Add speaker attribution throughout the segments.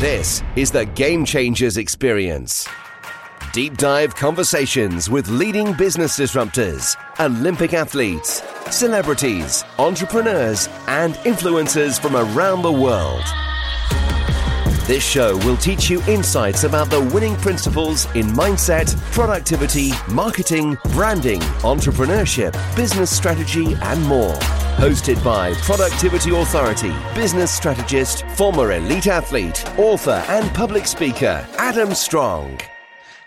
Speaker 1: This is the Game Changers Experience. Deep dive conversations with leading business disruptors, Olympic athletes, celebrities, entrepreneurs, and influencers from around the world. This show will teach you insights about the winning principles in mindset, productivity, marketing, branding, entrepreneurship, business strategy, and more. Hosted by Productivity Authority, business strategist, former elite athlete, author, and public speaker, Adam Strong.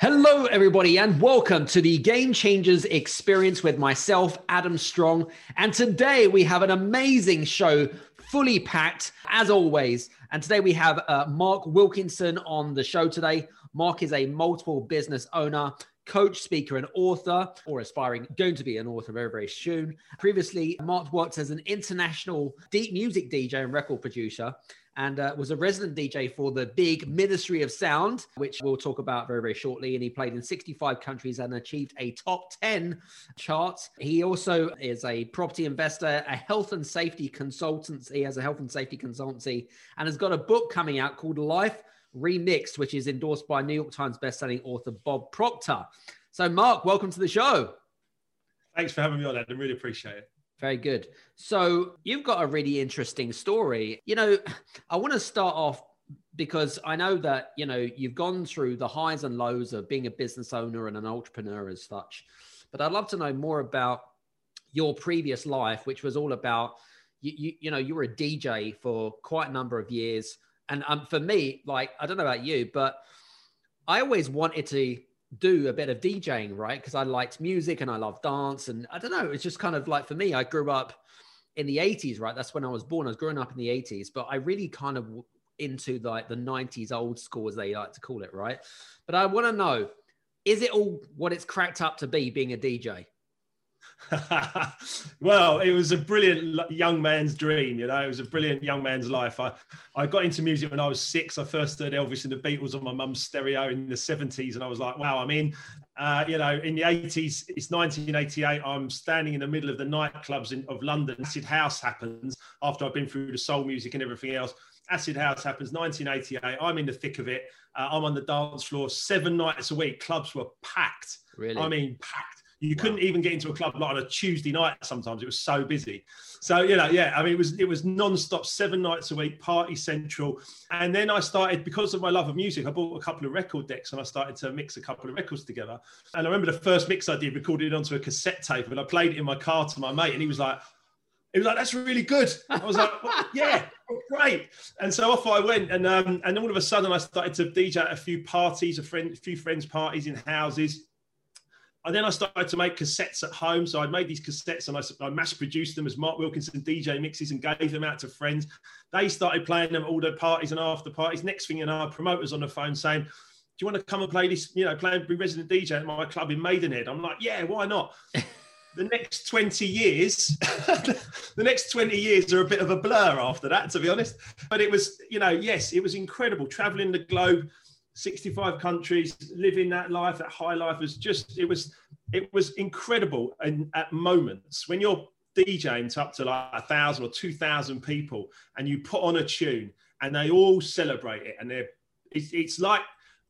Speaker 2: Hello, everybody, and welcome to the Game Changers Experience with myself, Adam Strong. And today we have an amazing show, fully packed, as always. And today we have uh, Mark Wilkinson on the show today. Mark is a multiple business owner, coach, speaker, and author, or aspiring, going to be an author very, very soon. Previously, Mark worked as an international deep music DJ and record producer and uh, was a resident DJ for the big Ministry of Sound, which we'll talk about very, very shortly. And he played in 65 countries and achieved a top 10 chart. He also is a property investor, a health and safety consultant. He has a health and safety consultancy and has got a book coming out called Life Remixed, which is endorsed by New York Times bestselling author Bob Proctor. So, Mark, welcome to the show.
Speaker 3: Thanks for having me on, Adam. Really appreciate it.
Speaker 2: Very good. So, you've got a really interesting story. You know, I want to start off because I know that, you know, you've gone through the highs and lows of being a business owner and an entrepreneur as such. But I'd love to know more about your previous life, which was all about, you, you, you know, you were a DJ for quite a number of years and um, for me, like, I don't know about you, but I always wanted to do a bit of DJing, right? Because I liked music and I love dance. And I don't know, it's just kind of like for me, I grew up in the 80s, right? That's when I was born. I was growing up in the 80s, but I really kind of into like the 90s old school, as they like to call it, right? But I want to know is it all what it's cracked up to be being a DJ?
Speaker 3: well, it was a brilliant young man's dream, you know. It was a brilliant young man's life. I, I got into music when I was six. I first heard Elvis and the Beatles on my mum's stereo in the 70s, and I was like, wow, I'm in. Uh, you know, in the 80s, it's 1988. I'm standing in the middle of the nightclubs in, of London. Acid House happens after I've been through the soul music and everything else. Acid House happens 1988. I'm in the thick of it. Uh, I'm on the dance floor seven nights a week. Clubs were packed.
Speaker 2: Really?
Speaker 3: I mean, packed you couldn't even get into a club like on a Tuesday night. Sometimes it was so busy. So you know, yeah. I mean, it was it was non-stop, seven nights a week, party central. And then I started because of my love of music. I bought a couple of record decks and I started to mix a couple of records together. And I remember the first mix I did, recorded it onto a cassette tape, and I played it in my car to my mate, and he was like. He was like, "That's really good." I was like, well, "Yeah, great." And so off I went, and um, and all of a sudden I started to DJ at a few parties, a friend, a few friends' parties in houses and then I started to make cassettes at home. So I made these cassettes and I, I mass produced them as Mark Wilkinson DJ mixes and gave them out to friends. They started playing them at all the parties and after parties. Next thing you know, promoters on the phone saying, do you want to come and play this, you know, play and be resident DJ at my club in Maidenhead? I'm like, yeah, why not? the next 20 years, the next 20 years are a bit of a blur after that, to be honest. But it was, you know, yes, it was incredible traveling the globe, 65 countries, living that life, that high life was just, it was, it was incredible. And at moments when you're DJing to up to like a thousand or 2000 people and you put on a tune and they all celebrate it and they're, it's, it's like,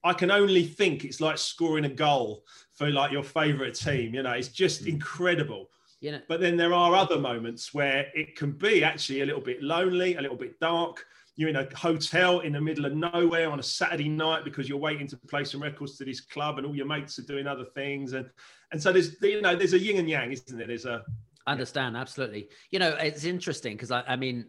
Speaker 3: I can only think it's like scoring a goal for like your favorite team. You know, it's just mm. incredible. You know. But then there are other moments where it can be actually a little bit lonely, a little bit dark you're in a hotel in the middle of nowhere on a Saturday night because you're waiting to play some records to this club and all your mates are doing other things. And, and so there's, you know, there's a yin and yang, isn't there? There's a,
Speaker 2: understand absolutely you know it's interesting because I, I mean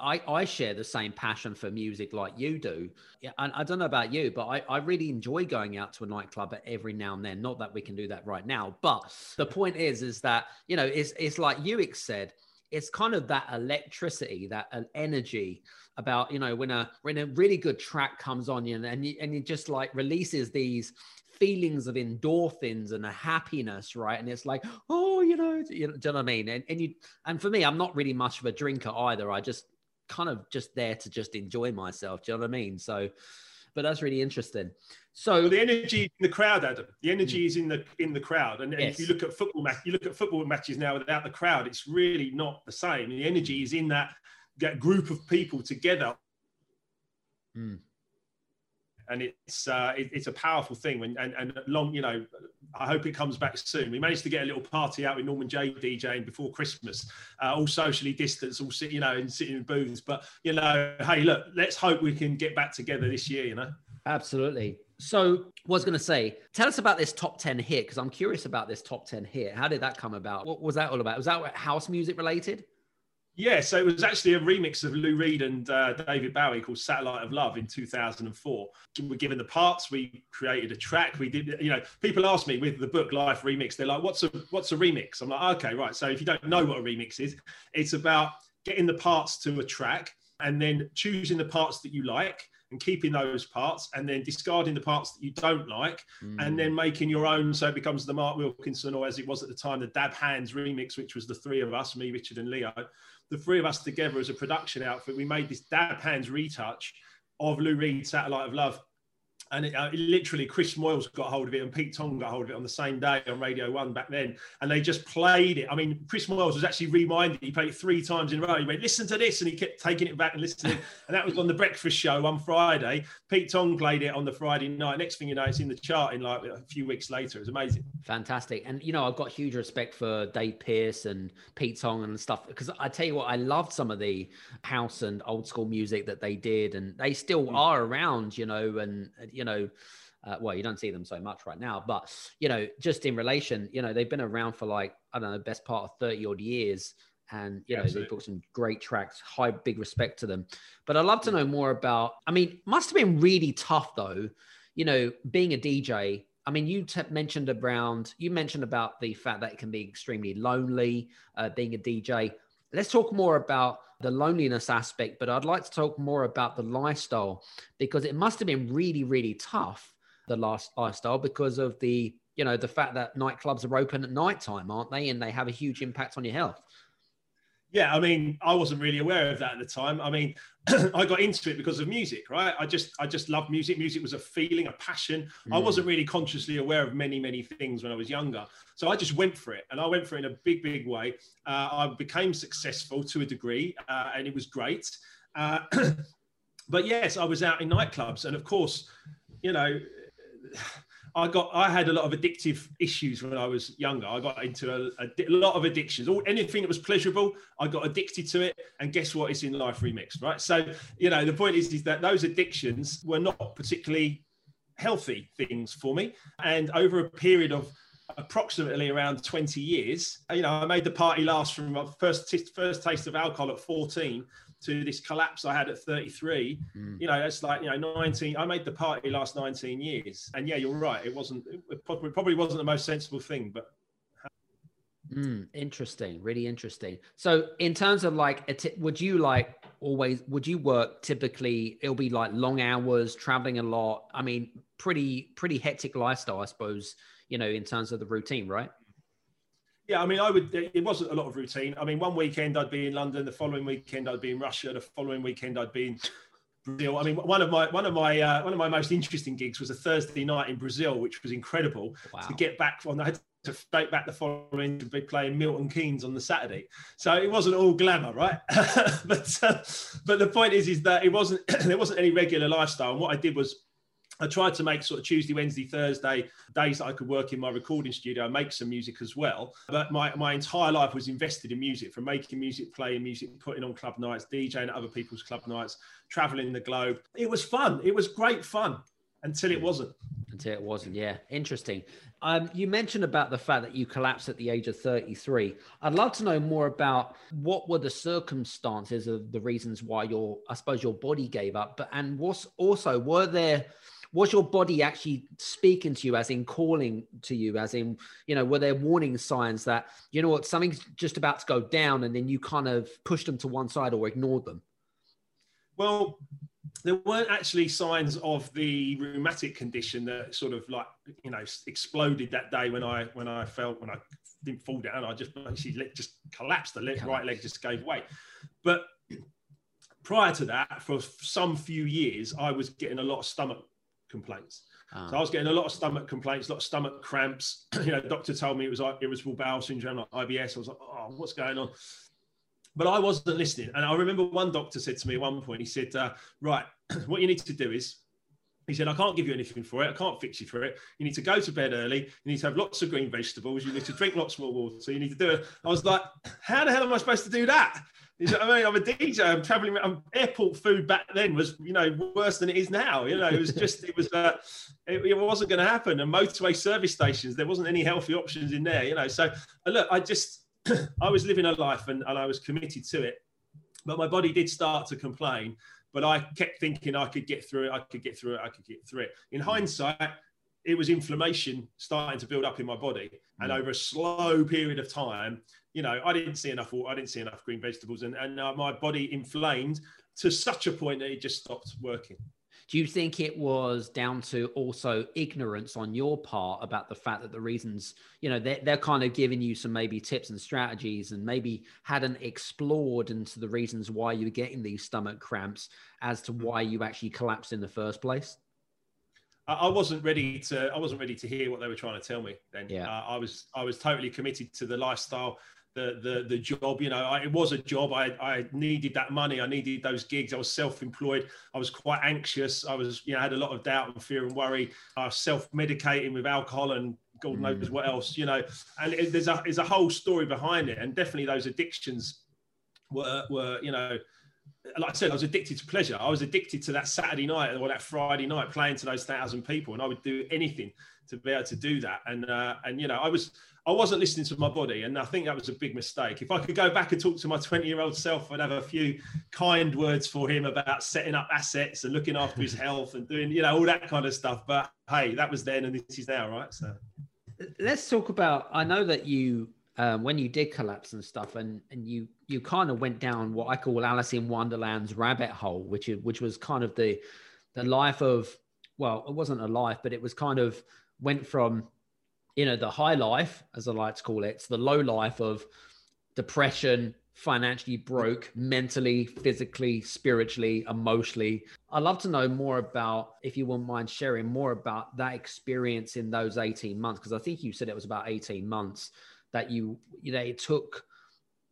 Speaker 2: I, I share the same passion for music like you do. Yeah, and I don't know about you, but I, I really enjoy going out to a nightclub every now and then. Not that we can do that right now, but the point is, is that you know, it's it's like Uix said, it's kind of that electricity, that uh, energy about you know when a when a really good track comes on you and you, and it just like releases these feelings of endorphins and a happiness right? And it's like oh you know, you know do you know what i mean? And, and you and for me i'm not really much of a drinker either. I just kind of just there to just enjoy myself do you know what i mean? So but that's really interesting so
Speaker 3: well, the energy in the crowd adam the energy mm. is in the in the crowd and, and yes. if you look at football match you look at football matches now without the crowd it's really not the same the energy is in that get group of people together.
Speaker 2: Mm.
Speaker 3: and it's uh, it, it's a powerful thing. When and, and long, you know, I hope it comes back soon. We managed to get a little party out with Norman Jay DJing before Christmas, uh, all socially distanced, all sit, you know, and sitting in booths. But you know, hey, look, let's hope we can get back together this year. You know,
Speaker 2: absolutely. So, was going to say, tell us about this top 10 hit because I'm curious about this top 10 hit. How did that come about? What was that all about? Was that house music related?
Speaker 3: Yeah, so it was actually a remix of Lou Reed and uh, David Bowie called "Satellite of Love" in 2004. We were given the parts, we created a track. We did, you know, people ask me with the book Life Remix, they're like, "What's a what's a remix?" I'm like, "Okay, right." So if you don't know what a remix is, it's about getting the parts to a track and then choosing the parts that you like and keeping those parts and then discarding the parts that you don't like mm. and then making your own so it becomes the mark wilkinson or as it was at the time the dab hands remix which was the three of us me richard and leo the three of us together as a production outfit, we made this dab hands retouch of Lou Reed Satellite of Love and it, uh, literally Chris Moyles got hold of it and Pete Tong got hold of it on the same day on Radio One back then, and they just played it. I mean, Chris Moyles was actually reminded. He played it three times in a row. He went, "Listen to this," and he kept taking it back and listening. and that was on the Breakfast Show on Friday. Pete Tong played it on the Friday night. Next thing you know, it's in the chart in like a few weeks later. It was amazing.
Speaker 2: Fantastic, and you know, I've got huge respect for Dave Pearce and Pete Tong and stuff because I tell you what, I loved some of the house and old school music that they did, and they still mm. are around. You know, and you know uh, well, you don't see them so much right now, but you know, just in relation, you know, they've been around for like I don't know, best part of thirty odd years, and you know, they've got some great tracks. High, big respect to them. But I'd love to know more about. I mean, must have been really tough though. You know, being a DJ. I mean, you t- mentioned around. You mentioned about the fact that it can be extremely lonely uh, being a DJ. Let's talk more about the loneliness aspect, but I'd like to talk more about the lifestyle because it must have been really, really tough the last lifestyle because of the you know the fact that nightclubs are open at night time, aren't they? And they have a huge impact on your health.
Speaker 3: Yeah, I mean, I wasn't really aware of that at the time. I mean, I got into it because of music, right? I just, I just loved music. Music was a feeling, a passion. Mm. I wasn't really consciously aware of many, many things when I was younger. So I just went for it, and I went for it in a big, big way. Uh, I became successful to a degree, uh, and it was great. Uh, but yes, I was out in nightclubs, and of course, you know, I got I had a lot of addictive issues when I was younger. I got into a, a, a, lot of addictions. All anything that was pleasurable, I got addicted to it. And guess what? It's in life remixed, right? So you know the point is is that those addictions were not particularly healthy things for me. And over a period of approximately around 20 years, you know, I made the party last from my first t- first taste of alcohol at 14 to this collapse I had at 33, mm. you know, that's like, you know, 19. I made the party last 19 years. And yeah, you're right. It wasn't, it probably wasn't the most sensible thing, but.
Speaker 2: Mm, interesting. Really interesting. So, in terms of like, would you like always, would you work typically, it'll be like long hours, traveling a lot? I mean, pretty, pretty hectic lifestyle, I suppose, you know, in terms of the routine, right?
Speaker 3: Yeah, I mean, I would. It wasn't a lot of routine. I mean, one weekend I'd be in London, the following weekend I'd be in Russia, the following weekend I'd be in Brazil. I mean, one of my one of my uh, one of my most interesting gigs was a Thursday night in Brazil, which was incredible wow. to get back on. I had to straight back the following to be playing Milton Keynes on the Saturday. So it wasn't all glamour, right? but uh, but the point is, is that it wasn't there wasn't any regular lifestyle. And what I did was I tried to make sort of Tuesday, Wednesday, Thursday days that I could work in my recording studio and make some music as well. But my, my entire life was invested in music from making music, playing music, putting on club nights, DJing at other people's club nights, traveling the globe. It was fun. It was great fun until it wasn't.
Speaker 2: Until it wasn't, yeah. Interesting. Um, you mentioned about the fact that you collapsed at the age of 33. I'd love to know more about what were the circumstances of the reasons why your, I suppose, your body gave up. But and was also were there was your body actually speaking to you as in calling to you as in you know were there warning signs that you know what something's just about to go down and then you kind of pushed them to one side or ignored them?
Speaker 3: Well there weren't actually signs of the rheumatic condition that sort of like you know exploded that day when i when i felt when i didn't fall down. I just actually just collapsed the leg, right leg just gave way. But prior to that for some few years i was getting a lot of stomach complaints. So I was getting a lot of stomach complaints, a lot of stomach cramps. you know, doctor told me it was like irritable bowel syndrome, like IBS. I was like, oh, what's going on? But I wasn't listening. And I remember one doctor said to me at one point, he said, uh, right, what you need to do is he said, I can't give you anything for it. I can't fix you for it. You need to go to bed early. You need to have lots of green vegetables. You need to drink lots more water. You need to do it. I was like, how the hell am I supposed to do that? You know I mean? I'm a DJ. I'm traveling. I'm, airport food back then was, you know, worse than it is now. You know, it was just, it was, uh, it, it wasn't going to happen. And motorway service stations, there wasn't any healthy options in there. You know, so uh, look, I just, I was living a life and, and I was committed to it, but my body did start to complain but I kept thinking I could get through it. I could get through it. I could get through it. In hindsight, it was inflammation starting to build up in my body, and mm. over a slow period of time, you know, I didn't see enough water. I didn't see enough green vegetables, and and uh, my body inflamed to such a point that it just stopped working.
Speaker 2: Do you think it was down to also ignorance on your part about the fact that the reasons, you know, they're, they're kind of giving you some maybe tips and strategies and maybe hadn't explored into the reasons why you were getting these stomach cramps as to why you actually collapsed in the first place?
Speaker 3: I wasn't ready to. I wasn't ready to hear what they were trying to tell me. Then,
Speaker 2: yeah,
Speaker 3: uh, I was. I was totally committed to the lifestyle the the the job. You know, I, it was a job. I I needed that money. I needed those gigs. I was self-employed. I was quite anxious. I was you know had a lot of doubt and fear and worry. I was self-medicating with alcohol and God knows mm. what else. You know, and it, there's a there's a whole story behind it. And definitely those addictions were were you know like I said, I was addicted to pleasure. I was addicted to that Saturday night or that Friday night playing to those thousand people, and I would do anything to be able to do that. And uh, and you know, I was I wasn't listening to my body, and I think that was a big mistake. If I could go back and talk to my 20 year old self, I'd have a few kind words for him about setting up assets and looking after his health and doing you know all that kind of stuff. But hey, that was then, and this is now, right? So
Speaker 2: let's talk about. I know that you um, when you did collapse and stuff, and and you you kind of went down what I call Alice in Wonderland's rabbit hole, which is which was kind of the the life of well, it wasn't a life, but it was kind of went from you know the high life, as I like to call it, to the low life of depression, financially broke, mentally, physically, spiritually, emotionally. I'd love to know more about, if you wouldn't mind sharing more about that experience in those 18 months, because I think you said it was about 18 months that you you know it took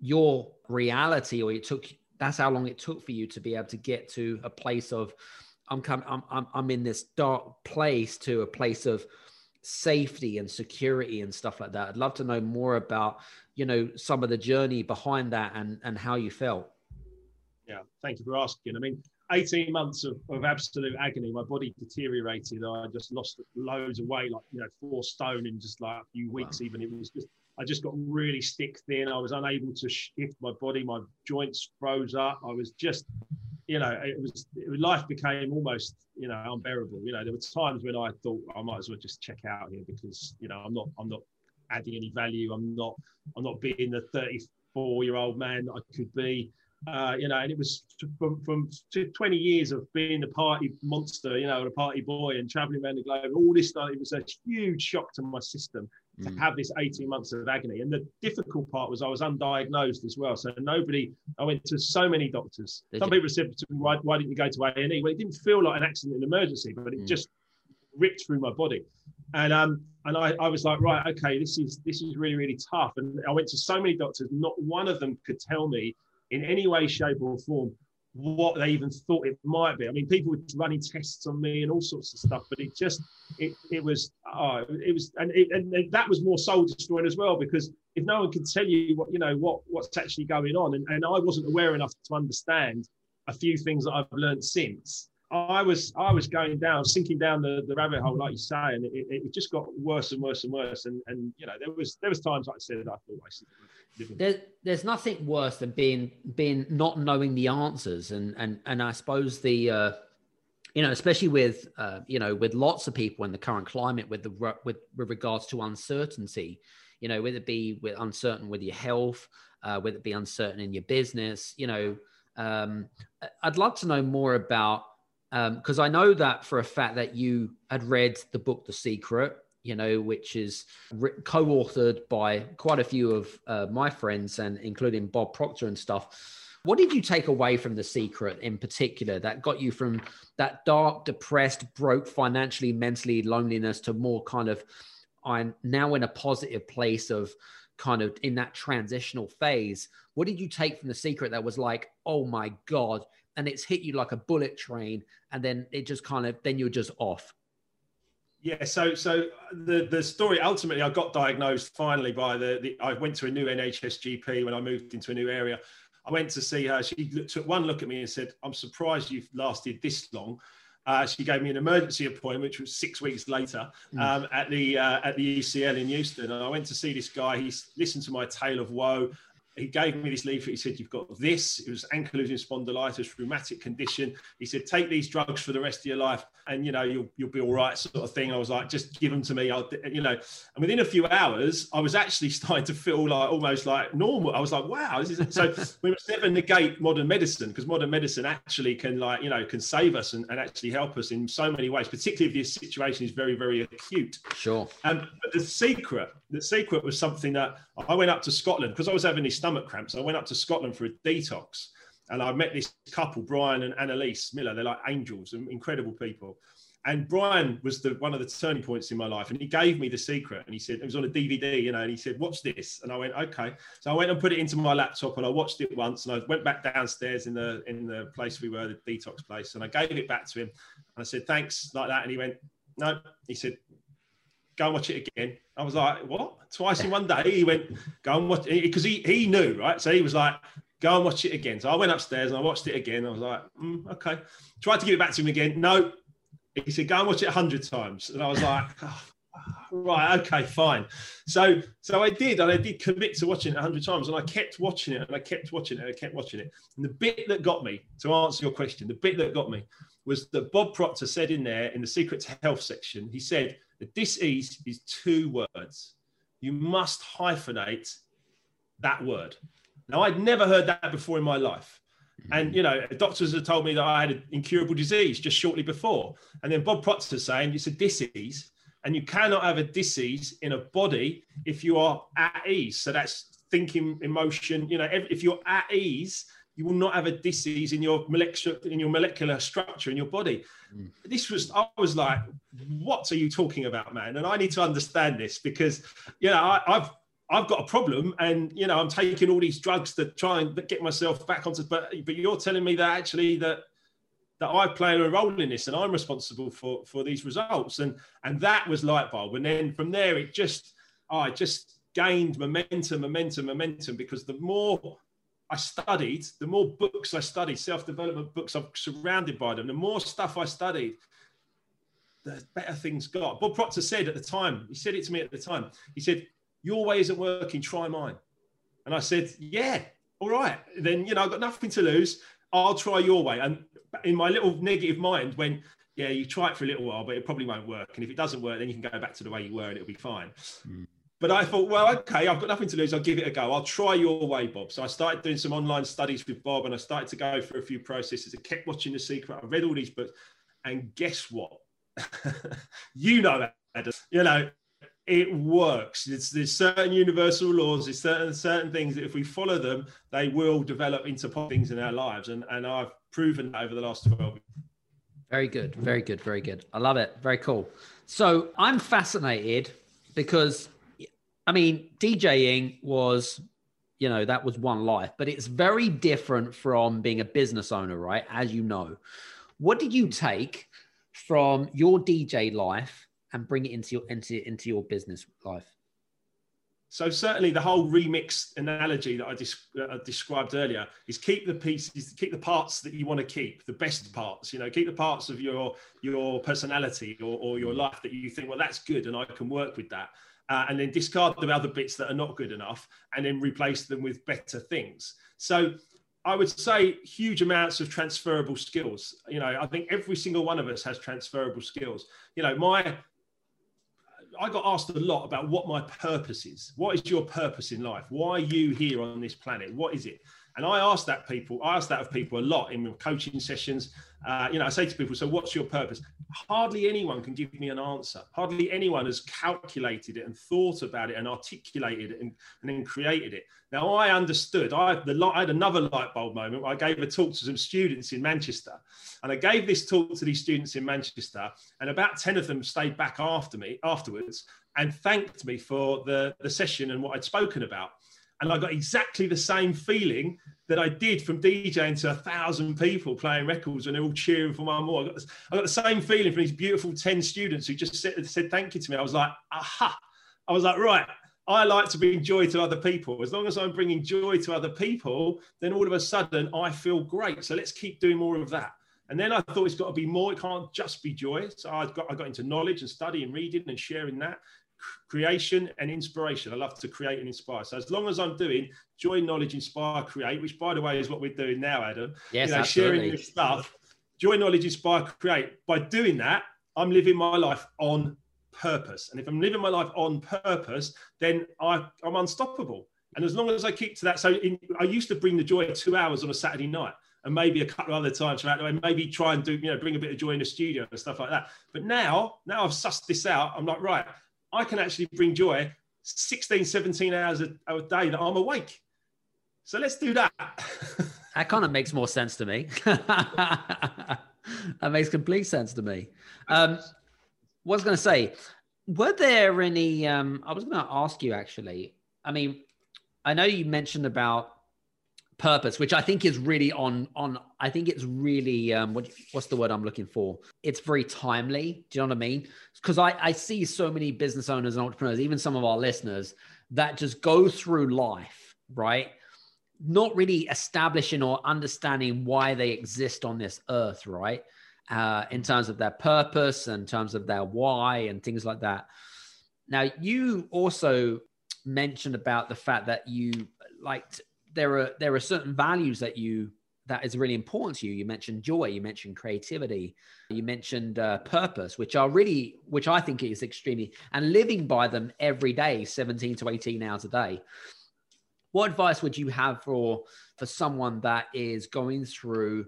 Speaker 2: your reality or it took that's how long it took for you to be able to get to a place of i'm coming I'm, I'm i'm in this dark place to a place of safety and security and stuff like that i'd love to know more about you know some of the journey behind that and and how you felt
Speaker 3: yeah thank you for asking i mean 18 months of, of absolute agony. My body deteriorated. I just lost loads of weight, like, you know, four stone in just like a few weeks, wow. even. It was just I just got really stick thin. I was unable to shift my body. My joints froze up. I was just, you know, it was it, life became almost, you know, unbearable. You know, there were times when I thought I might as well just check out here because, you know, I'm not I'm not adding any value. I'm not I'm not being the 34 year old man that I could be. Uh, you know, and it was from, from 20 years of being the party monster, you know, a party boy and traveling around the globe, all this stuff. It was a huge shock to my system to mm. have this 18 months of agony. And the difficult part was I was undiagnosed as well. So nobody, I went to so many doctors. Did Some you? people said to me, why, why didn't you go to A&E? Well, it didn't feel like an accident, an emergency, but it mm. just ripped through my body. And um, and I, I was like, right, okay, this is this is really, really tough. And I went to so many doctors, not one of them could tell me in any way, shape, or form what they even thought it might be. I mean, people were running tests on me and all sorts of stuff, but it just it it was oh, it was and, it, and that was more soul destroying as well because if no one can tell you what you know what what's actually going on, and, and I wasn't aware enough to understand a few things that I've learned since. I was I was going down, sinking down the, the rabbit hole, like you say, and it, it just got worse and worse and worse. And and you know there was there was times like I said I thought I
Speaker 2: there, there's nothing worse than being being not knowing the answers and and and i suppose the uh you know especially with uh you know with lots of people in the current climate with the with with regards to uncertainty you know whether it be with uncertain with your health uh whether it be uncertain in your business you know um i'd love to know more about because um, I know that for a fact that you had read the book The Secret, you know, which is co-authored by quite a few of uh, my friends and including Bob Proctor and stuff. What did you take away from the secret in particular that got you from that dark, depressed, broke financially, mentally loneliness to more kind of I'm now in a positive place of kind of in that transitional phase. What did you take from the secret that was like, oh my God, and it's hit you like a bullet train and then it just kind of then you're just off
Speaker 3: yeah, so so the the story ultimately, I got diagnosed finally by the, the I went to a new NHS GP when I moved into a new area. I went to see her. She took one look at me and said, "I'm surprised you've lasted this long." Uh, she gave me an emergency appointment, which was six weeks later, mm. um, at the uh, at the UCL in Euston. And I went to see this guy. He listened to my tale of woe he gave me this leaflet. He said, You've got this. It was ankylosing spondylitis, rheumatic condition. He said, Take these drugs for the rest of your life and, you know, you'll, you'll be all right, sort of thing. I was like, Just give them to me. I'll, you know, and within a few hours, I was actually starting to feel like almost like normal. I was like, Wow. This is, so we must never negate modern medicine because modern medicine actually can, like, you know, can save us and, and actually help us in so many ways, particularly if this situation is very, very acute.
Speaker 2: Sure.
Speaker 3: Um, but the secret, the secret was something that I went up to Scotland because I was having these stomach cramps. I went up to Scotland for a detox, and I met this couple, Brian and Annalise Miller. They're like angels, and incredible people. And Brian was the one of the turning points in my life, and he gave me the secret. And he said it was on a DVD, you know. And he said, "Watch this," and I went, "Okay." So I went and put it into my laptop, and I watched it once, and I went back downstairs in the in the place we were, the detox place, and I gave it back to him, and I said, "Thanks," like that, and he went, "No," he said, go and watch it again. I was like, what? Twice in one day? He went, go and watch it because he, he knew, right? So he was like, go and watch it again. So I went upstairs and I watched it again. I was like, mm, okay. Tried to give it back to him again. No. He said, go and watch it a hundred times. And I was like, oh, right, okay, fine. So so I did, and I did commit to watching it a hundred times, and I kept watching it, and I kept watching it, and I kept watching it. And the bit that got me, to answer your question, the bit that got me was that Bob Proctor said in there in the Secret to Health section, he said, the disease is two words. You must hyphenate that word. Now, I'd never heard that before in my life. And, you know, doctors had told me that I had an incurable disease just shortly before. And then Bob Proctor saying it's a disease, and you cannot have a disease in a body if you are at ease. So that's thinking, emotion. You know, if you're at ease, you will not have a disease in your molecular in your molecular structure in your body. Mm. This was I was like, what are you talking about, man? And I need to understand this because you know I, I've I've got a problem, and you know I'm taking all these drugs to try and get myself back onto. But but you're telling me that actually that that I play a role in this, and I'm responsible for for these results, and and that was light bulb. And then from there, it just I just gained momentum, momentum, momentum because the more I studied, the more books I studied, self development books, I'm surrounded by them. The more stuff I studied, the better things got. Bob Proctor said at the time, he said it to me at the time. He said, Your way isn't working, try mine. And I said, Yeah, all right. Then, you know, I've got nothing to lose. I'll try your way. And in my little negative mind, when, yeah, you try it for a little while, but it probably won't work. And if it doesn't work, then you can go back to the way you were and it'll be fine. Mm. But I thought, well, okay, I've got nothing to lose. I'll give it a go. I'll try your way, Bob. So I started doing some online studies with Bob and I started to go through a few processes. I kept watching The Secret. I read all these books. And guess what? you know that, you know, it works. It's, there's certain universal laws, there's certain, certain things that if we follow them, they will develop into things in our lives. And, and I've proven that over the last 12 years.
Speaker 2: Very good. Very good. Very good. I love it. Very cool. So I'm fascinated because I mean, DJing was, you know, that was one life, but it's very different from being a business owner, right? As you know. What did you take from your DJ life and bring it into your into into your business life?
Speaker 3: So certainly the whole remix analogy that I uh, described earlier is keep the pieces, keep the parts that you want to keep, the best parts. You know, keep the parts of your your personality or, or your life that you think, well, that's good, and I can work with that uh, and then discard the other bits that are not good enough and then replace them with better things. So I would say huge amounts of transferable skills. You know, I think every single one of us has transferable skills. You know, my I got asked a lot about what my purpose is. What is your purpose in life? Why are you here on this planet? What is it? And I ask that people, I ask that of people a lot in coaching sessions. Uh, you know, I say to people, so what's your purpose? Hardly anyone can give me an answer. Hardly anyone has calculated it and thought about it and articulated it and, and then created it. Now I understood. I, the, I had another light bulb moment. I gave a talk to some students in Manchester, and I gave this talk to these students in Manchester, and about ten of them stayed back after me afterwards and thanked me for the the session and what I'd spoken about. And I got exactly the same feeling that I did from DJing to a thousand people playing records and they're all cheering for one more. I got, this, I got the same feeling from these beautiful 10 students who just said, said thank you to me. I was like, aha. I was like, right, I like to bring joy to other people. As long as I'm bringing joy to other people, then all of a sudden I feel great. So let's keep doing more of that. And then I thought it's got to be more. It can't just be joy. So I got I got into knowledge and study and reading and sharing that creation and inspiration. I love to create and inspire. So as long as I'm doing joy, knowledge, inspire, create, which by the way is what we're doing now, Adam.
Speaker 2: Yes,
Speaker 3: you know,
Speaker 2: absolutely.
Speaker 3: sharing this stuff. Joy, knowledge, inspire, create. By doing that, I'm living my life on purpose. And if I'm living my life on purpose, then I, I'm unstoppable. And as long as I keep to that, so in, I used to bring the joy two hours on a Saturday night and maybe a couple of other times throughout the way, maybe try and do, you know, bring a bit of joy in the studio and stuff like that. But now, now I've sussed this out, I'm like, right, I can actually bring joy 16, 17 hours a, a day that I'm awake. So let's do that.
Speaker 2: that kind of makes more sense to me. that makes complete sense to me. Um, what I was going to say, were there any? Um, I was going to ask you actually. I mean, I know you mentioned about purpose, which I think is really on on. I think it's really um, what what's the word I'm looking for? It's very timely. Do you know what I mean? Because I I see so many business owners and entrepreneurs, even some of our listeners, that just go through life right, not really establishing or understanding why they exist on this earth, right? Uh, in terms of their purpose, in terms of their why, and things like that. Now, you also mentioned about the fact that you liked there are there are certain values that you that is really important to you. You mentioned joy, you mentioned creativity, you mentioned uh, purpose, which are really, which I think is extremely, and living by them every day, 17 to 18 hours a day. What advice would you have for for someone that is going through?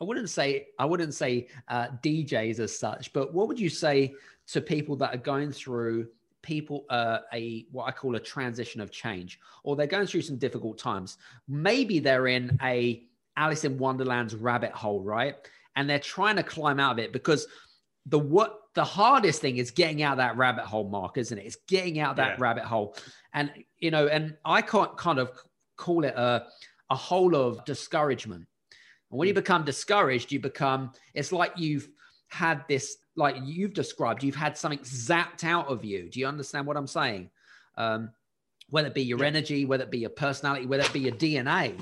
Speaker 2: I wouldn't say I wouldn't say uh, DJs as such, but what would you say to people that are going through people uh, a what I call a transition of change, or they're going through some difficult times. Maybe they're in a Alice in Wonderland's rabbit hole, right? And they're trying to climb out of it because the what the hardest thing is getting out that rabbit hole, Mark, isn't it? It's getting out that yeah. rabbit hole, and you know, and I can't kind of call it a a hole of discouragement. And when you hmm. become discouraged, you become it's like you've had this like you've described, you've had something zapped out of you. Do you understand what I'm saying? Um, whether it be your yeah. energy, whether it be your personality, whether it be your DNA.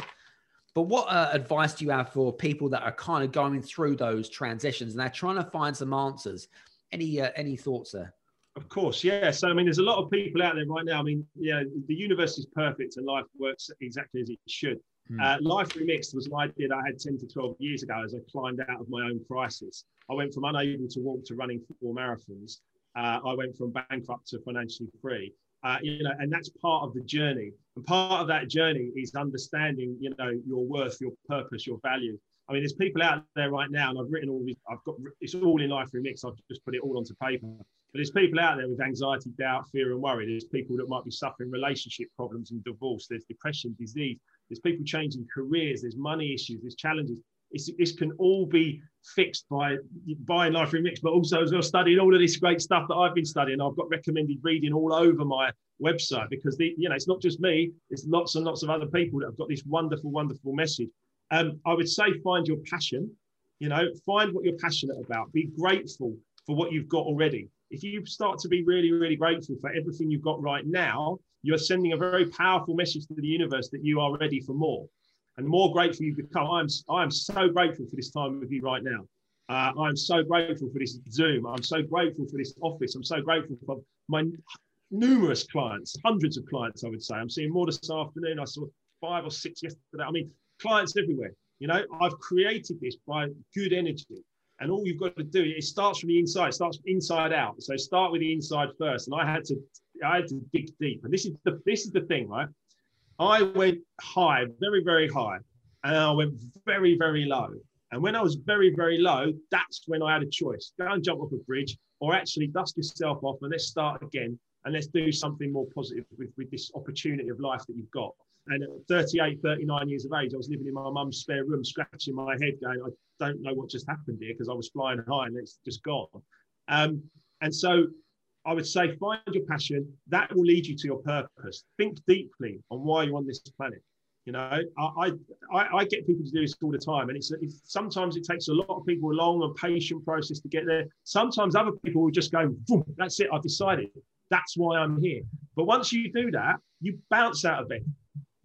Speaker 2: But what uh, advice do you have for people that are kind of going through those transitions and they're trying to find some answers? Any uh, any thoughts there?
Speaker 3: Of course, yeah. So I mean, there's a lot of people out there right now. I mean, yeah, the universe is perfect and life works exactly as it should. Hmm. Uh, Life Remixed was an idea that I had 10 to 12 years ago as I climbed out of my own crisis. I went from unable to walk to running four marathons. Uh, I went from bankrupt to financially free. Uh, you know, and that's part of the journey. And part of that journey is understanding, you know, your worth, your purpose, your value. I mean, there's people out there right now, and I've written all these. I've got it's all in Life Remix. I've just put it all onto paper. But there's people out there with anxiety, doubt, fear, and worry. There's people that might be suffering relationship problems and divorce. There's depression, disease. There's people changing careers. There's money issues. There's challenges. It's, this can all be fixed by buying Life Remix, but also as well studying all of this great stuff that I've been studying. I've got recommended reading all over my website because the you know it's not just me. It's lots and lots of other people that have got this wonderful, wonderful message. Um, I would say find your passion. You know, find what you're passionate about. Be grateful for what you've got already. If you start to be really, really grateful for everything you've got right now, you're sending a very powerful message to the universe that you are ready for more. And the more grateful you become, I'm, I'm so grateful for this time with you right now. Uh, I'm so grateful for this Zoom. I'm so grateful for this office. I'm so grateful for my numerous clients, hundreds of clients, I would say. I'm seeing more this afternoon. I saw five or six yesterday. I mean, clients everywhere. You know, I've created this by good energy. And all you've got to do, it starts from the inside, it starts inside out. So start with the inside first. And I had to I had to dig deep. And this is the this is the thing, right? I went high, very, very high, and I went very, very low. And when I was very, very low, that's when I had a choice: go and jump off a bridge, or actually dust yourself off and let's start again and let's do something more positive with, with this opportunity of life that you've got. And at 38, 39 years of age, I was living in my mum's spare room, scratching my head, going, I don't know what just happened here because I was flying high and it's just gone. Um, and so I would say find your passion. That will lead you to your purpose. Think deeply on why you're on this planet. You know, I, I, I get people to do this all the time, and it's, it's sometimes it takes a lot of people a long and patient process to get there. Sometimes other people will just go, "That's it, I've decided. That's why I'm here." But once you do that, you bounce out of bed.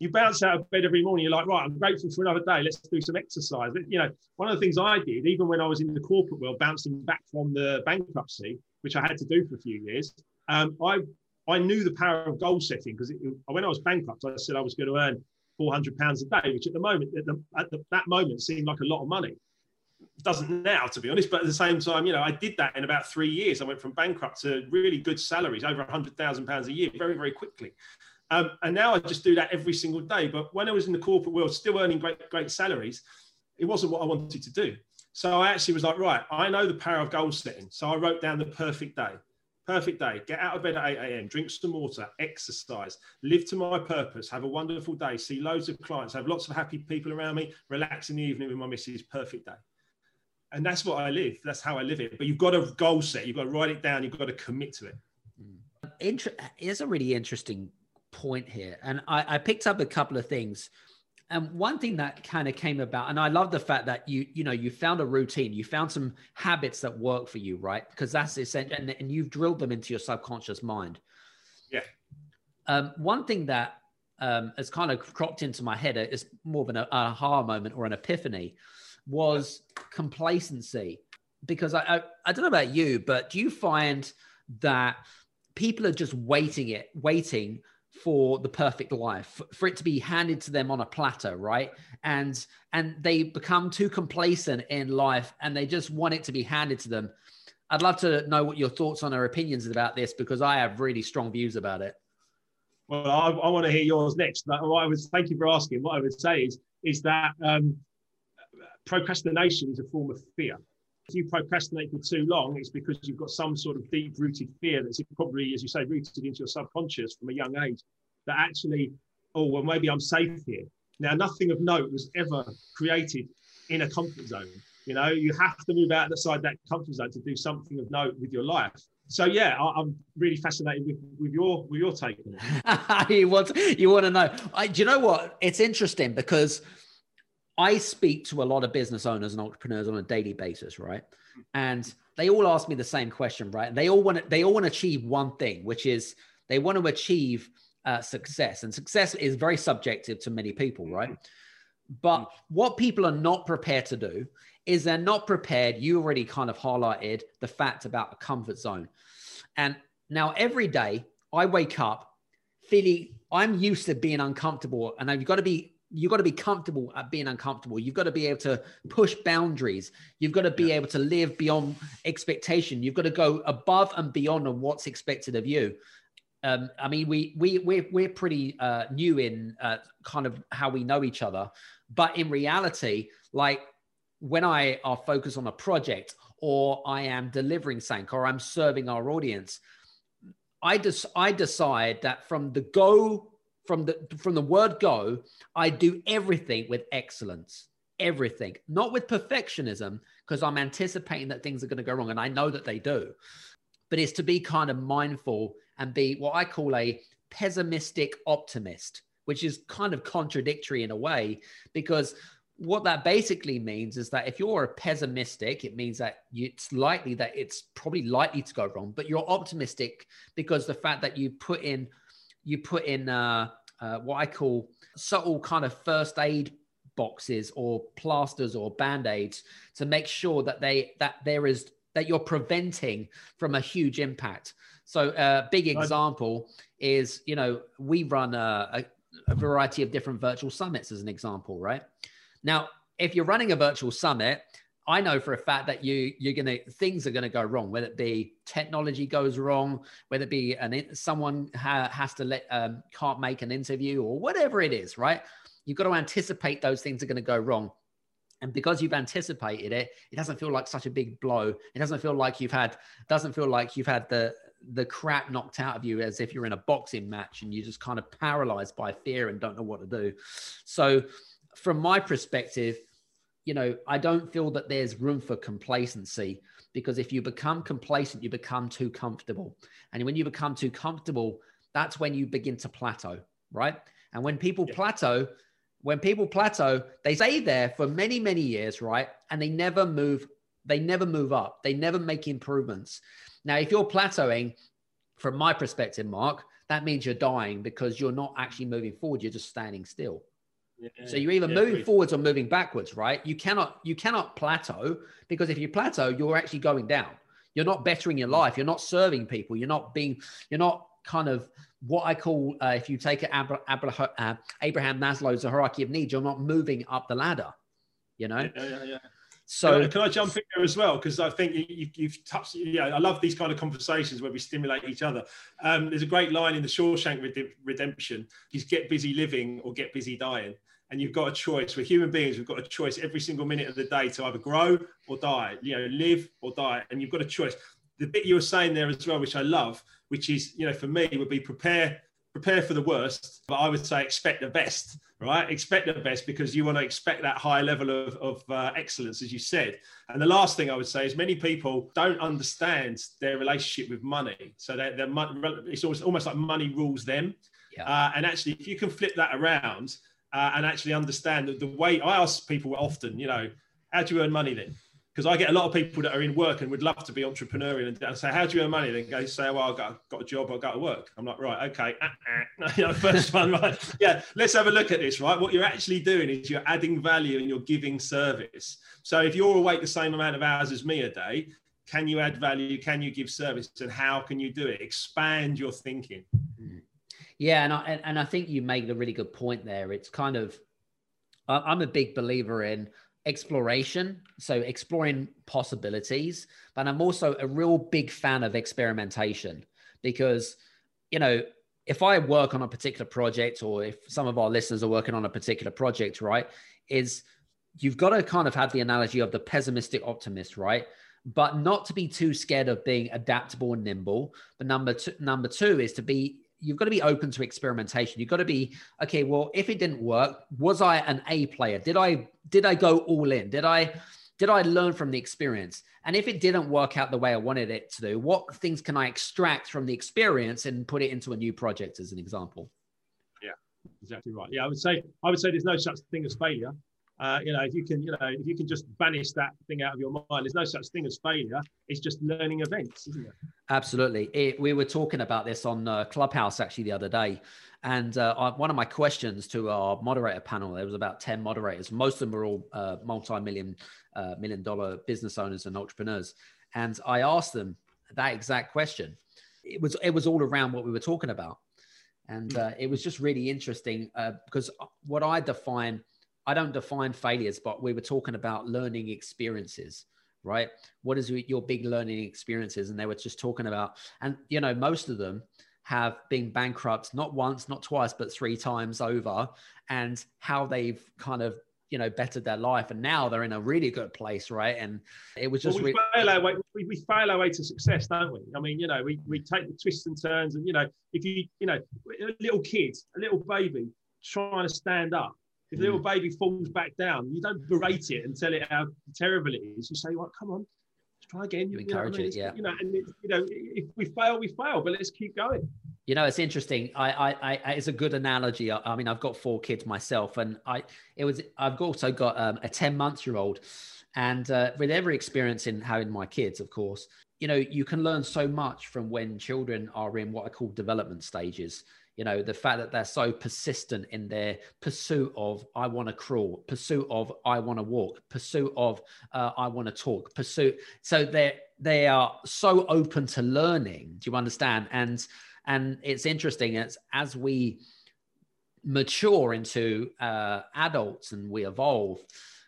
Speaker 3: You bounce out of bed every morning. You're like, right, I'm grateful for another day. Let's do some exercise. You know, one of the things I did, even when I was in the corporate world, bouncing back from the bankruptcy, which I had to do for a few years, um, I I knew the power of goal setting because when I was bankrupt, I said I was going to earn 400 pounds a day, which at the moment, at, the, at the, that moment, seemed like a lot of money. It doesn't now, to be honest, but at the same time, you know, I did that in about three years. I went from bankrupt to really good salaries, over 100,000 pounds a year, very, very quickly. Um, and now I just do that every single day. But when I was in the corporate world, still earning great, great salaries, it wasn't what I wanted to do. So I actually was like, right, I know the power of goal setting. So I wrote down the perfect day. Perfect day. Get out of bed at 8 a.m., drink some water, exercise, live to my purpose, have a wonderful day, see loads of clients, have lots of happy people around me, relax in the evening with my missus. Perfect day. And that's what I live. That's how I live it. But you've got a goal set. You've got to write it down. You've got to commit to it.
Speaker 2: Inter- it's a really interesting point here. And I, I picked up a couple of things. And one thing that kind of came about and i love the fact that you you know you found a routine you found some habits that work for you right? Because that's essential and, and you've drilled them into your subconscious mind.
Speaker 3: Yeah.
Speaker 2: Um, one thing that um, has kind of cropped into my head is more of an aha moment or an epiphany was complacency. Because I, I i don't know about you but do you find that people are just waiting it waiting for the perfect life for it to be handed to them on a platter right? And and they become too complacent in life and they just want it to be handed to them. I'd love to know what your thoughts on or opinions about this because i have really strong views about it.
Speaker 3: Well i, I want to hear yours next but what i was thank you for asking. What i would say is is that um, procrastination is a form of fear if you procrastinate for too long, it's because you've got some sort of deep rooted fear that's probably, as you say, rooted into your subconscious from a young age that actually, oh, well, maybe I'm safe here. Now, nothing of note was ever created in a comfort zone. You know, you have to move out outside that comfort zone to do something of note with your life. So yeah, I, am really fascinated with, with your with your take on
Speaker 2: it. you want you want to know? I, do you know what? It's interesting because I speak to a lot of business owners and entrepreneurs on a daily basis, right? Mm. And they all ask me the same question, right? They all want to, they all want to achieve one thing, which is they want to achieve uh, success, and success is very subjective to many people, right? Mm-hmm. But mm. what people are not prepared to do is they're not prepared. You already kind of highlighted the fact about a comfort zone, and now every day I wake up feeling I'm used to being uncomfortable, and I've got to be you've got to be comfortable at being uncomfortable. You've got to be able to push boundaries. You've got to be yeah. able to live beyond expectation. You've got to go above and beyond on what's expected of you. Um, I mean, we we we're we're pretty uh, new in uh, kind of how we know each other, but in reality, like when I are focused on a project or I am delivering something or I'm serving our audience, I just I decide that from the go from the from the word go i do everything with excellence. Everything. Not with perfectionism because i'm anticipating that things are going to go wrong and i know that they do. But it's to be kind of mindful and be what i call a pessimistic optimist which is kind of contradictory in a way because what that basically means is that if you're a pessimistic, it means that you, it's likely that it's probably likely to go wrong, but you're optimistic because the fact that you put in you put in uh, uh, what I call subtle kind of first aid boxes or plasters or band-aids to make sure that they that there is that you're preventing from a huge impact. So a uh, big example is you know we run a, a, a variety of different virtual summits as an example right? Now if you're running a virtual summit I know for a fact that you you're gonna things are gonna go wrong, whether it be technology goes wrong, whether it be an someone ha, has to let um, can't make an interview or whatever it is, right? You've got to anticipate those things are to go wrong, and because you've anticipated it, it doesn't feel like such a big blow. It doesn't feel like you've had doesn't feel like you've had the the crap knocked out of you as if you're in a boxing match and you're just kind of paralyzed by fear and don't know what to do. So, from my perspective you know, I don't feel that there's room for complacency. because if you become complacent, you become too comfortable. And when you become too comfortable, that's when you begin to plateau, right? And when people yeah. plateau, when people plateau, they stay there for many, many years, right? And they never move, they never move up, they never make improvements. Now, if you're plateauing, from my perspective, Mark, that means you're dying because you're not actually moving forward, you're just standing still. Yeah, so you're either yeah, moving forwards or moving backwards, right? You cannot you cannot plateau because if you plateau, you're actually going down. You're not bettering your life. You're not serving people. You're not being. You're not kind of what I call, uh, if you take it, Abraham, uh, Abraham Maslow's hierarchy of needs, you're not moving up the ladder. You know.
Speaker 3: Yeah, yeah, yeah. So can I, can I, jump in there as well? Because I think you, have touched. Yeah, I love these kind of conversations where we stimulate each other. Um, there's a great line in the Shawshank Redemption: "He's get busy living or get busy dying." And you've got a choice. We're human beings. We've got a choice every single minute of the day to either grow or die. You know, live or die. And you've got a choice. The bit you were saying there as well, which I love, which is, you know, for me would be prepare prepare for the worst, but I would say expect the best, right? Expect the best because you want to expect that high level of, of uh, excellence, as you said. And the last thing I would say is many people don't understand their relationship with money. So they're, they're, it's almost, almost like money rules them. Yeah. Uh, and actually, if you can flip that around uh, and actually understand that the way I ask people often, you know, how do you earn money then? because I get a lot of people that are in work and would love to be entrepreneurial and, and say, "How do you earn money?" Then go say, "Well, I've got, got a job, I've got to work." I'm like, "Right, okay." you know, first one, right? Yeah, let's have a look at this. Right, what you're actually doing is you're adding value and you're giving service. So if you're awake the same amount of hours as me a day, can you add value? Can you give service? And how can you do it? Expand your thinking.
Speaker 2: Yeah, and I and, and I think you make a really good point there. It's kind of I'm a big believer in exploration, so exploring possibilities, but I'm also a real big fan of experimentation because, you know, if I work on a particular project or if some of our listeners are working on a particular project, right, is you've got to kind of have the analogy of the pessimistic optimist, right? But not to be too scared of being adaptable and nimble. But number two, number two is to be you've got to be open to experimentation. You've got to be okay. Well, if it didn't work, was I an A player? Did I did I go all in? Did I did I learn from the experience? And if it didn't work out the way I wanted it to do, what things can I extract from the experience and put it into a new project, as an example?
Speaker 3: Yeah, exactly right. Yeah, I would say I would say there's no such thing as failure. Uh, you know, if you can, you know, if you can just banish that thing out of your mind, there's no such thing as failure. It's just learning events, isn't it?
Speaker 2: Absolutely. It, we were talking about this on uh, Clubhouse actually the other day, and uh, one of my questions to our moderator panel, there was about ten moderators. Most of them were all uh, multi-million, uh, million dollar business owners and entrepreneurs, and I asked them that exact question. It was it was all around what we were talking about, and hmm. uh, it was just really interesting because what I define I don't define failures, but we were talking about learning experiences, right? What is your big learning experiences? And they were just talking about, and you know, most of them have been bankrupt not once, not twice, but three times over, and how they've kind of you know bettered their life and now they're in a really good place right and it was just
Speaker 3: well, we, re- fail our way, we, we fail our way to success don't we i mean you know we, we take the twists and turns and you know if you you know a little kid a little baby trying to stand up if the little mm. baby falls back down, you don't berate it and tell it how terrible it is. You say, "Well, come on, let's try again."
Speaker 2: You, you encourage know, it, yeah.
Speaker 3: You know, and it, you know, if we fail, we fail, but let's keep going.
Speaker 2: You know, it's interesting. I, I, I, it's a good analogy. I, I mean, I've got four kids myself, and I, it was, I've also got um, a ten month year old, and uh, with every experience in having my kids, of course, you know, you can learn so much from when children are in what I call development stages you know the fact that they're so persistent in their pursuit of i want to crawl pursuit of i want to walk pursuit of uh, i want to talk pursuit so they they are so open to learning do you understand? And and it's interesting as as we mature into uh, adults and we evolve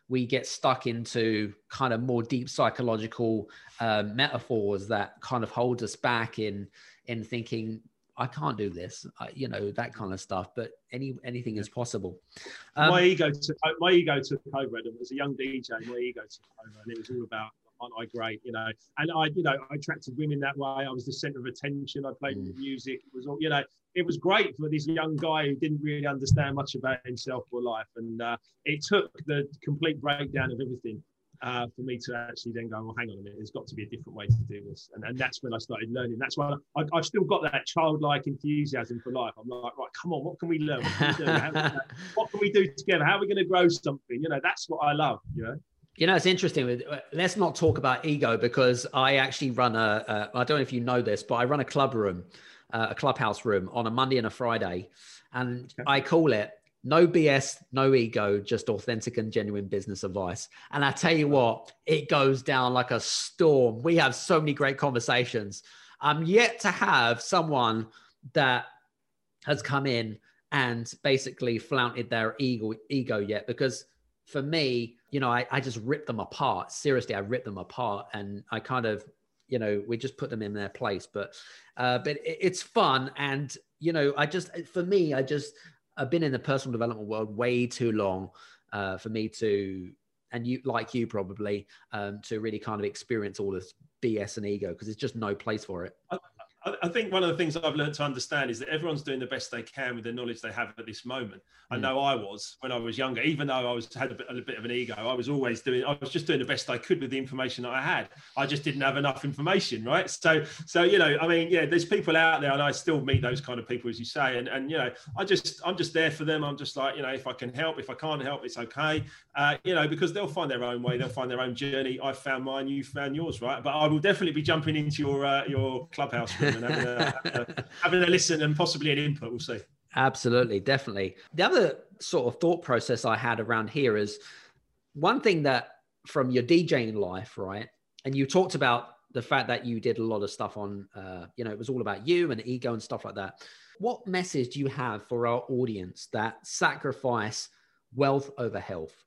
Speaker 2: we get stuck into kind of more deep psychological uh, metaphors that kind of hold us back in in thinking I can't do this, I, you know, that kind of stuff. But any anything is possible.
Speaker 3: Um, my ego took my ego took over. and As a young DJ, my ego took over, and it was all about aren't I great, you know? And I, you know, I attracted women that way. I was the center of attention. I played mm. music. It was all, you know, it was great for this young guy who didn't really understand much about himself or life. And uh, it took the complete breakdown of everything uh, for me to actually then go, well, hang on a minute, there's got to be a different way to do this. And, and that's when I started learning. That's why I, have still got that childlike enthusiasm for life. I'm like, right, come on, what can we learn? What can we do, How, what can we do together? How are we going to grow something? You know, that's what I love, you know?
Speaker 2: You know, it's interesting. Let's not talk about ego because I actually run a. a I don't know if you know this, but I run a club room, uh, a clubhouse room on a Monday and a Friday. And okay. I call it no BS, no ego, just authentic and genuine business advice. And I tell you what, it goes down like a storm. We have so many great conversations. I'm yet to have someone that has come in and basically flaunted their ego ego yet because for me you know I, I just rip them apart seriously i rip them apart and i kind of you know we just put them in their place but uh but it, it's fun and you know i just for me i just I've been in the personal development world way too long uh, for me to, and you like you probably, um, to really kind of experience all this BS and ego because there's just no place for it.
Speaker 3: I, I think one of the things I've learned to understand is that everyone's doing the best they can with the knowledge they have at this moment. I mm. know I was when I was younger, even though I was had a bit, a bit, of an ego. I was always doing. I was just doing the best I could with the information that I had. I just didn't have enough information, right? So, so you know, I mean, yeah, there's people out there, and I still meet those kind of people, as you say, and and you know, I just I'm just there for them. I'm just like, you know, if I can help, if I can't help, it's okay, uh, you know, because they'll find their own way, they'll find their own journey. I found mine, you found yours, right? But I will definitely be jumping into your uh, your clubhouse room and having a, having a listen and possibly an input. We'll see.
Speaker 2: Absolutely, definitely. The other sort of thought process I had around here is one thing that from your DJing life, right? And you talked about the fact that you did a lot of stuff on, uh, you know, it was all about you and ego and stuff like that. What message do you have for our audience that sacrifice wealth over health?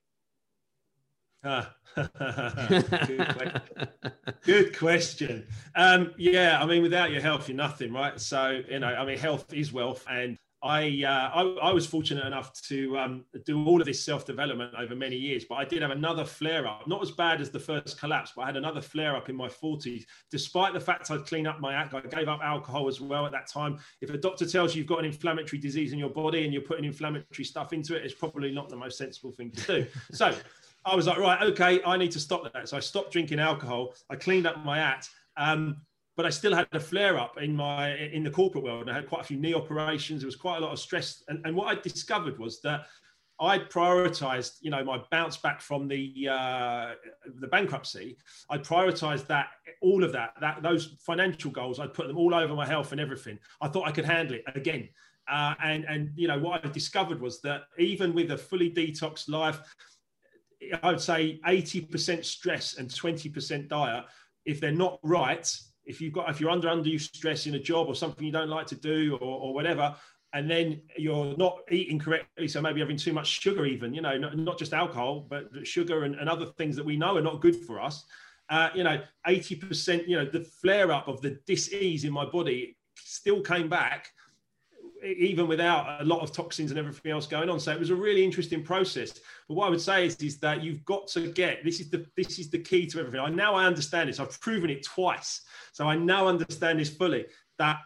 Speaker 3: Good question. Um, yeah, I mean, without your health, you're nothing, right? So, you know, I mean, health is wealth, and I, uh, I, I was fortunate enough to um, do all of this self development over many years, but I did have another flare up, not as bad as the first collapse, but I had another flare up in my 40s. Despite the fact I'd clean up my act, I gave up alcohol as well at that time. If a doctor tells you you've got an inflammatory disease in your body and you're putting inflammatory stuff into it, it's probably not the most sensible thing to do. So I was like, right, okay, I need to stop that. So I stopped drinking alcohol. I cleaned up my act. Um, but I still had a flare up in my in the corporate world. I had quite a few knee operations. There was quite a lot of stress. And, and what I discovered was that I prioritized, you know, my bounce back from the uh, the bankruptcy. I prioritized that, all of that, that those financial goals. I put them all over my health and everything. I thought I could handle it again. Uh, and and you know what I discovered was that even with a fully detoxed life, I would say 80% stress and 20% diet. If they're not right, if you've got if you're under undue stress in a job or something you don't like to do or, or whatever and then you're not eating correctly so maybe having too much sugar even you know not, not just alcohol but sugar and, and, other things that we know are not good for us uh, you know 80% you know the flare up of the dis-ease in my body still came back even without a lot of toxins and everything else going on. So it was a really interesting process. But what I would say is, is that you've got to get this is the this is the key to everything. I now I understand this. I've proven it twice, so I now understand this fully. That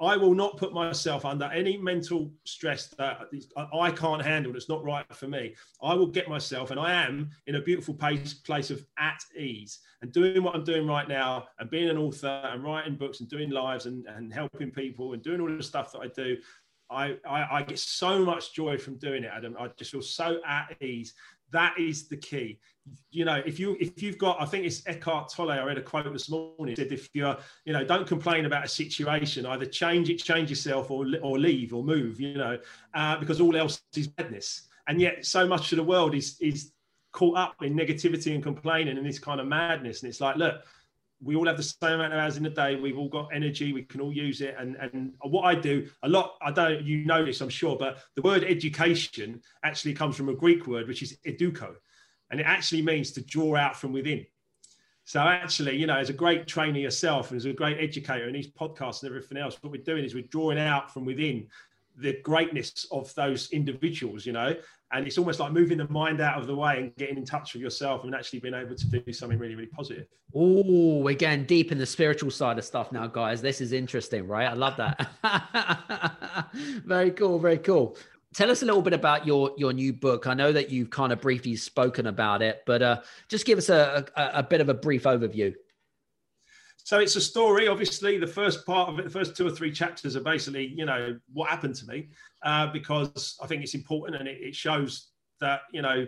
Speaker 3: I will not put myself under any mental stress that I can't handle. That's not right for me. I will get myself, and I am in a beautiful place, place of at ease and doing what I'm doing right now, and being an author and writing books and doing lives and, and helping people and doing all the stuff that I do. I, I, I get so much joy from doing it, Adam. I just feel so at ease. That is the key you know, if you if you've got, I think it's Eckhart Tolle. I read a quote this morning. Said if you're, you know, don't complain about a situation. Either change it, change yourself, or or leave or move. You know, uh, because all else is madness. And yet, so much of the world is is caught up in negativity and complaining and this kind of madness. And it's like, look, we all have the same amount of hours in the day. We've all got energy. We can all use it. And and what I do a lot, I don't you know this, I'm sure, but the word education actually comes from a Greek word which is educo and it actually means to draw out from within. So actually, you know, as a great trainer yourself and as a great educator and these podcasts and everything else, what we're doing is we're drawing out from within the greatness of those individuals, you know, and it's almost like moving the mind out of the way and getting in touch with yourself and actually being able to do something really, really positive.
Speaker 2: Oh, we're getting deep in the spiritual side of stuff now, guys. This is interesting, right? I love that. very cool, very cool tell us a little bit about your your new book. I know that you've kind of briefly spoken about it, but uh, just give us a, a, a bit of a brief overview.
Speaker 3: So it's a story. Obviously, the first part of it, the first two or three chapters are basically, you know, what happened to me, uh, because I think it's important and it, it shows that, you know,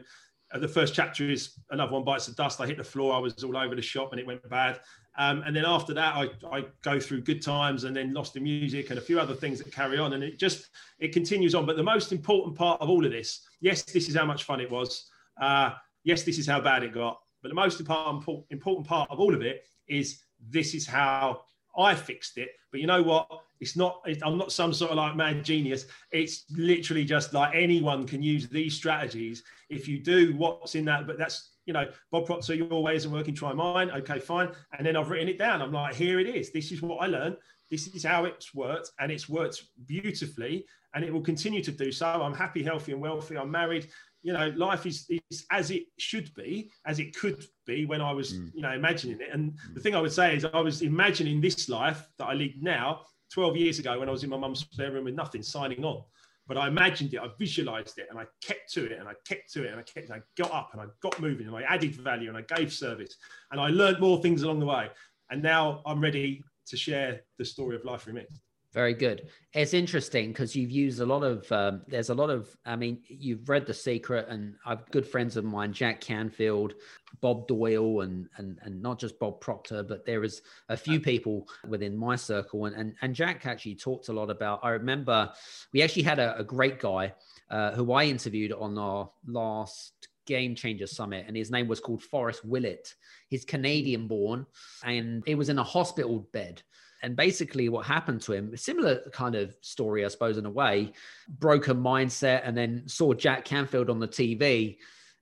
Speaker 3: the first chapter is another one bites the dust. I hit the floor. I was all over the shop and it went bad. Um, and then after that, I, I go through good times and then lost in music and a few other things that carry on. And it just it continues on. But the most important part of all of this, yes, this is how much fun it was. Uh, yes, this is how bad it got. But the most important important part of all of it is this is how I fixed it. But you know what? It's not, I'm not some sort of like mad genius. It's literally just like anyone can use these strategies if you do what's in that. But that's, you know, Bob Proctor, your ways isn't working, try mine. Okay, fine. And then I've written it down. I'm like, here it is. This is what I learned. This is how it's worked. And it's worked beautifully. And it will continue to do so. I'm happy, healthy, and wealthy. I'm married you know, life is, is as it should be, as it could be when I was, mm. you know, imagining it. And mm. the thing I would say is I was imagining this life that I lead now 12 years ago when I was in my mum's spare room with nothing, signing on. But I imagined it, I visualized it, and I kept to it, and I kept to it, and I kept, I got up, and I got moving, and I added value, and I gave service, and I learned more things along the way. And now I'm ready to share the story of life remixed.
Speaker 2: Very good. It's interesting because you've used a lot of. Um, there's a lot of. I mean, you've read The Secret, and I've good friends of mine, Jack Canfield, Bob Doyle, and and and not just Bob Proctor, but there is a few people within my circle, and and, and Jack actually talked a lot about. I remember we actually had a, a great guy uh, who I interviewed on our last Game Changer Summit, and his name was called Forrest Willett. He's Canadian born, and it was in a hospital bed and basically what happened to him similar kind of story i suppose in a way broken mindset and then saw jack canfield on the tv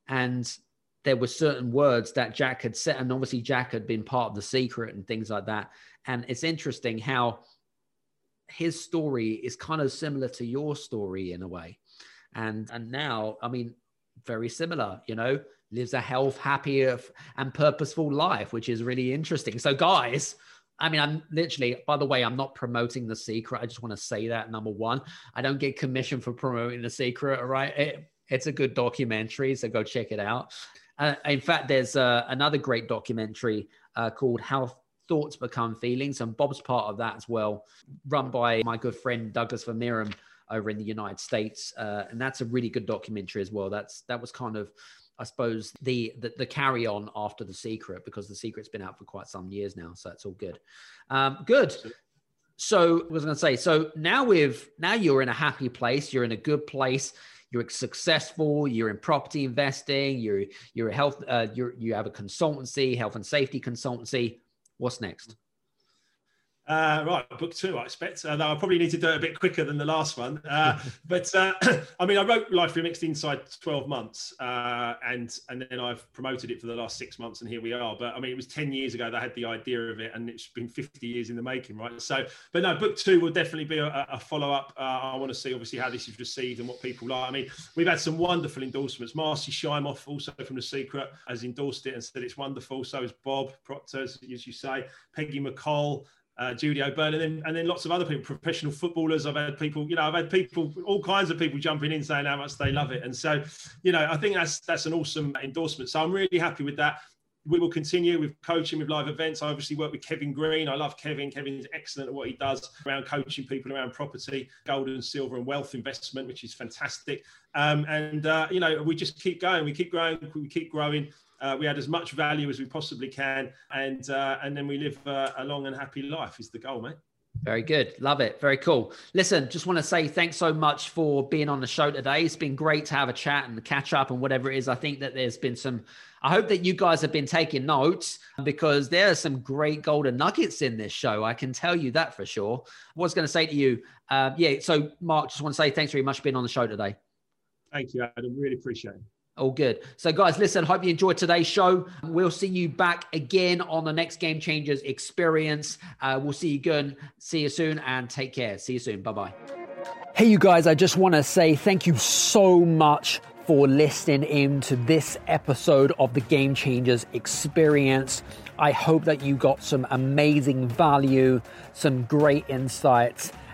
Speaker 2: and there were certain words that jack had said and obviously jack had been part of the secret and things like that. And it's interesting how his story is kind of similar to your story in a way. And and now i mean very similar you know lives a health happier and purposeful life which is really interesting. So guys I mean, I'm literally, by the way, I'm not promoting the secret. I just want to say that number one, I don't get commission for promoting the secret. All right. It, it's a good documentary. So go check it out. Uh, in fact, there's uh, another great documentary uh, called How Thoughts Become Feelings. And Bob's part of that as well, run by my good friend Douglas Vermeeren over in the United States. Uh, and that's a really good documentary as well. That's That was kind of I suppose the, the, the carry on after the secret because the secret's been out for quite some years now, so it's all good. Um, good. So I was going to say, so now we've now you're in a happy place, you're in a good place, you're successful, you're in property investing, you're you're a health, uh, you're you have a consultancy, health and safety consultancy. What's next?
Speaker 3: Uh, right, book two, I expect. Uh, I probably need to do it a bit quicker than the last one. Uh, but uh, I mean, I wrote Life Remixed inside 12 months, uh, and and then I've promoted it for the last six months, and here we are. But I mean, it was 10 years ago that I had the idea of it, and it's been 50 years in the making, right? So, but no, book two will definitely be a, a follow up. Uh, I want to see obviously how this is received and what people like. I mean, we've had some wonderful endorsements. Marci Shimoff, also from The Secret, has endorsed it and said it's wonderful. So has Bob Proctor, as you say, Peggy McColl uh, Judy O'Beirn, and then and then lots of other people, professional footballers. I've had people, you know, I've had people, all kinds of people jumping in saying how much they love it, and so, you know, I think that's that's an awesome endorsement. So I'm really happy with that. We will continue with coaching with live events. I obviously work with Kevin Green. I love Kevin. Kevin's excellent at what he does around coaching people around property, gold and silver, and wealth investment, which is fantastic. Um, and uh, you know, we just keep going. We keep growing. We keep growing. Uh, we add as much value as we possibly can, and uh, and then we live uh, a long and happy life is the goal, mate.
Speaker 2: Very good. Love it. Very cool. Listen, just want to say thanks so much for being on the show today. It's been great to have a chat and catch up and whatever it is. I think that there's been some, I hope that you guys have been taking notes because there are some great golden nuggets in this show. I can tell you that for sure. I was going to say to you, uh, yeah. So, Mark, just want to say thanks very much for being on the show today.
Speaker 3: Thank you, Adam. Really appreciate it.
Speaker 2: All good. So, guys, listen, hope you enjoyed today's show. We'll see you back again on the next Game Changers experience. Uh, we'll see you again. See you soon and take care. See you soon. Bye bye. Hey, you guys, I just want to say thank you so much for listening in to this episode of the Game Changers experience. I hope that you got some amazing value, some great insights